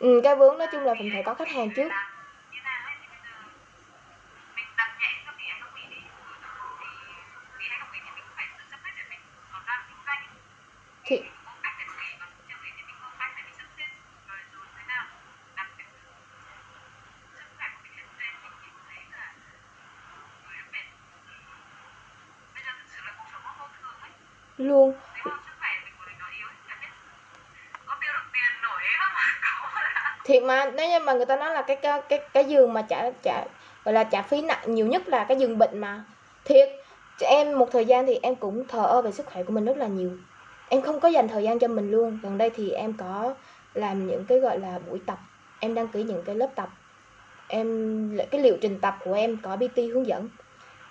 ừ, cái vướng nói chung là mình phải có khách hàng trước. Thì luôn. Thiệt mà nếu như mà người ta nói là cái cái cái, cái giường mà trả trả gọi là trả phí nặng nhiều nhất là cái giường bệnh mà. Thiệt em một thời gian thì em cũng thờ ơ về sức khỏe của mình rất là nhiều. Em không có dành thời gian cho mình luôn. Gần đây thì em có làm những cái gọi là buổi tập. Em đăng ký những cái lớp tập. Em cái liệu trình tập của em có bt hướng dẫn.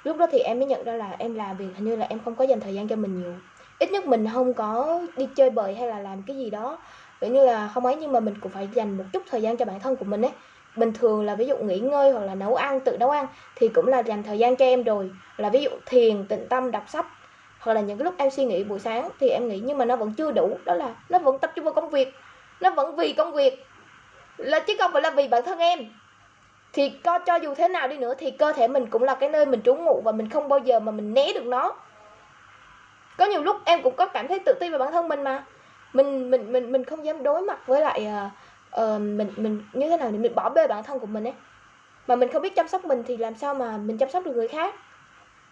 Lúc đó thì em mới nhận ra là em làm việc hình như là em không có dành thời gian cho mình nhiều ít nhất mình không có đi chơi bời hay là làm cái gì đó. Vậy như là không ấy, nhưng mà mình cũng phải dành một chút thời gian cho bản thân của mình ấy. Bình thường là ví dụ nghỉ ngơi hoặc là nấu ăn, tự nấu ăn, thì cũng là dành thời gian cho em rồi. Là ví dụ thiền, tịnh tâm, đọc sách, hoặc là những cái lúc em suy nghĩ buổi sáng thì em nghĩ nhưng mà nó vẫn chưa đủ, đó là nó vẫn tập trung vào công việc. Nó vẫn vì công việc. Là chứ không phải là vì bản thân em. Thì có cho dù thế nào đi nữa thì cơ thể mình cũng là cái nơi mình trú ngụ và mình không bao giờ mà mình né được nó có nhiều lúc em cũng có cảm thấy tự ti về bản thân mình mà. Mình mình mình mình không dám đối mặt với lại uh, uh, mình mình như thế nào thì mình bỏ bê bản thân của mình ấy. Mà mình không biết chăm sóc mình thì làm sao mà mình chăm sóc được người khác.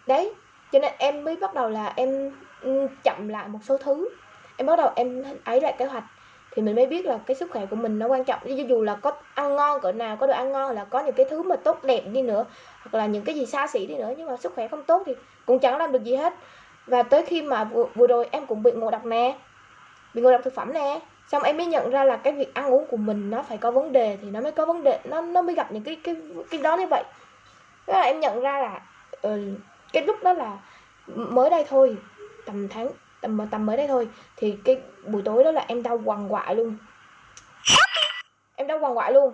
Đấy cho nên em mới bắt đầu là em ừ, chậm lại một số thứ. Em bắt đầu em ấy lại kế hoạch. Thì mình mới biết là cái sức khỏe của mình nó quan trọng. Ví dù là có ăn ngon cỡ nào có đồ ăn ngon là có những cái thứ mà tốt đẹp đi nữa hoặc là những cái gì xa xỉ đi nữa nhưng mà sức khỏe không tốt thì cũng chẳng làm được gì hết và tới khi mà vừa, vừa rồi em cũng bị ngộ độc nè. Bị ngộ độc thực phẩm nè. Xong em mới nhận ra là cái việc ăn uống của mình nó phải có vấn đề thì nó mới có vấn đề nó nó mới gặp những cái cái cái đó như vậy. Thế là em nhận ra là uh, cái lúc đó là mới đây thôi tầm tháng tầm tầm mới đây thôi thì cái buổi tối đó là em đau quằn quại luôn. Em đau quằn quại luôn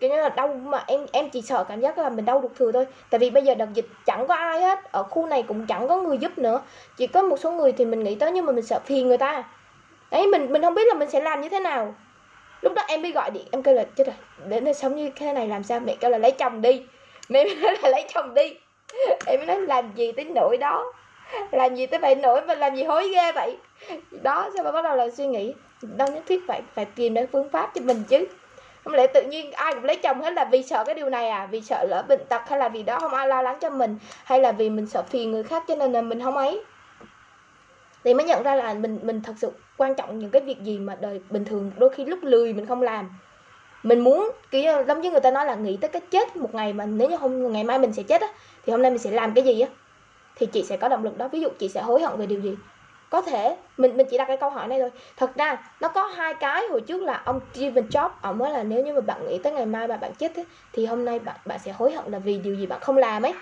cái như là đau mà em em chỉ sợ cảm giác là mình đau ruột thừa thôi. Tại vì bây giờ đợt dịch chẳng có ai hết, ở khu này cũng chẳng có người giúp nữa. Chỉ có một số người thì mình nghĩ tới nhưng mà mình sợ phiền người ta. Đấy, mình mình không biết là mình sẽ làm như thế nào. Lúc đó em mới gọi điện, em kêu là, chết rồi, đến đây sống như thế này làm sao? Mẹ kêu là, lấy chồng đi. Mẹ mới nói là, lấy chồng đi. Em mới nói, làm gì tới nỗi đó? Làm gì tới vậy nỗi và làm gì hối ghê vậy? Đó sao mà bắt đầu là suy nghĩ, đâu nhất thiết phải phải tìm đến phương pháp cho mình chứ không lẽ tự nhiên ai cũng lấy chồng hết là vì sợ cái điều này à? Vì sợ lỡ bệnh tật hay là vì đó không ai lo lắng cho mình? Hay là vì mình sợ phiền người khác cho nên là mình không ấy? Thì mới nhận ra là mình mình thật sự quan trọng những cái việc gì mà đời bình thường đôi khi lúc lười mình không làm. Mình muốn, kiểu giống như người ta nói là nghĩ tới cái chết một ngày mà nếu như hôm, ngày mai mình sẽ chết á, thì hôm nay mình sẽ làm cái gì á? Thì chị sẽ có động lực đó. Ví dụ chị sẽ hối hận về điều gì? Có thể mình mình chỉ đặt cái câu hỏi này thôi. Thật ra nó có hai cái hồi trước là ông Steven Jobs ông nói là nếu như mà bạn nghĩ tới ngày mai mà bạn chết ấy, thì hôm nay bạn bạn sẽ hối hận là vì điều gì bạn không làm ấy.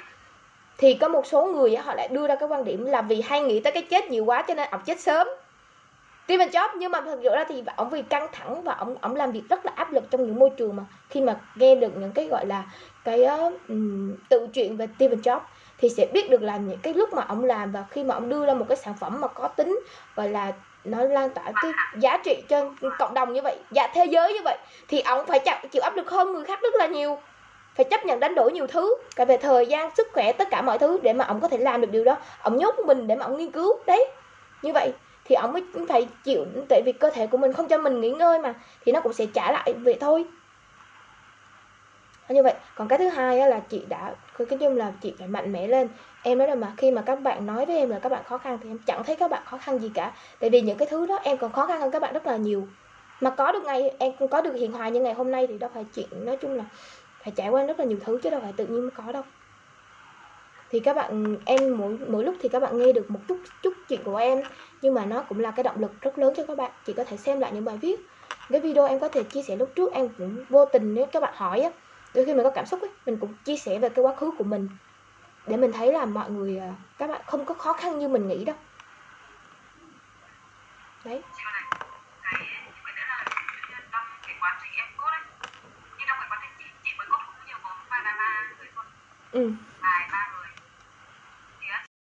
Thì có một số người họ lại đưa ra cái quan điểm là vì hay nghĩ tới cái chết nhiều quá cho nên ông chết sớm. Steven Jobs nhưng mà thật sự ra thì ông vì căng thẳng và ông ông làm việc rất là áp lực trong những môi trường mà khi mà nghe được những cái gọi là cái uh, tự chuyện về Steven Jobs thì sẽ biết được là những cái lúc mà ông làm và khi mà ông đưa ra một cái sản phẩm mà có tính và là nó lan tỏa cái giá trị cho cộng đồng như vậy và thế giới như vậy thì ông phải chịu, chịu áp lực hơn người khác rất là nhiều. Phải chấp nhận đánh đổi nhiều thứ cả về thời gian sức khỏe tất cả mọi thứ để mà ông có thể làm được điều đó. Ông nhốt mình để mà ông nghiên cứu đấy. Như vậy thì ông mới phải chịu tại vì cơ thể của mình không cho mình nghỉ ngơi mà thì nó cũng sẽ trả lại vậy thôi như vậy, còn cái thứ hai là chị đã, cái chung là chị phải mạnh mẽ lên. Em nói là mà khi mà các bạn nói với em là các bạn khó khăn thì em chẳng thấy các bạn khó khăn gì cả. Tại vì những cái thứ đó em còn khó khăn hơn các bạn rất là nhiều. Mà có được ngày, em có được hiện hòa như ngày hôm nay thì đâu phải chuyện nói chung là phải trải qua rất là nhiều thứ chứ đâu phải tự nhiên mới có đâu. Thì các bạn, em mỗi mỗi lúc thì các bạn nghe được một chút chút chuyện của em, nhưng mà nó cũng là cái động lực rất lớn cho các bạn. Chị có thể xem lại những bài viết. Cái video em có thể chia sẻ lúc trước em cũng vô tình nếu các bạn hỏi á đôi khi mình có cảm xúc ấy, mình cũng chia sẻ về cái quá khứ của mình để mình thấy là mọi người à, các bạn không có khó khăn như mình nghĩ đâu. Đấy. Ừ.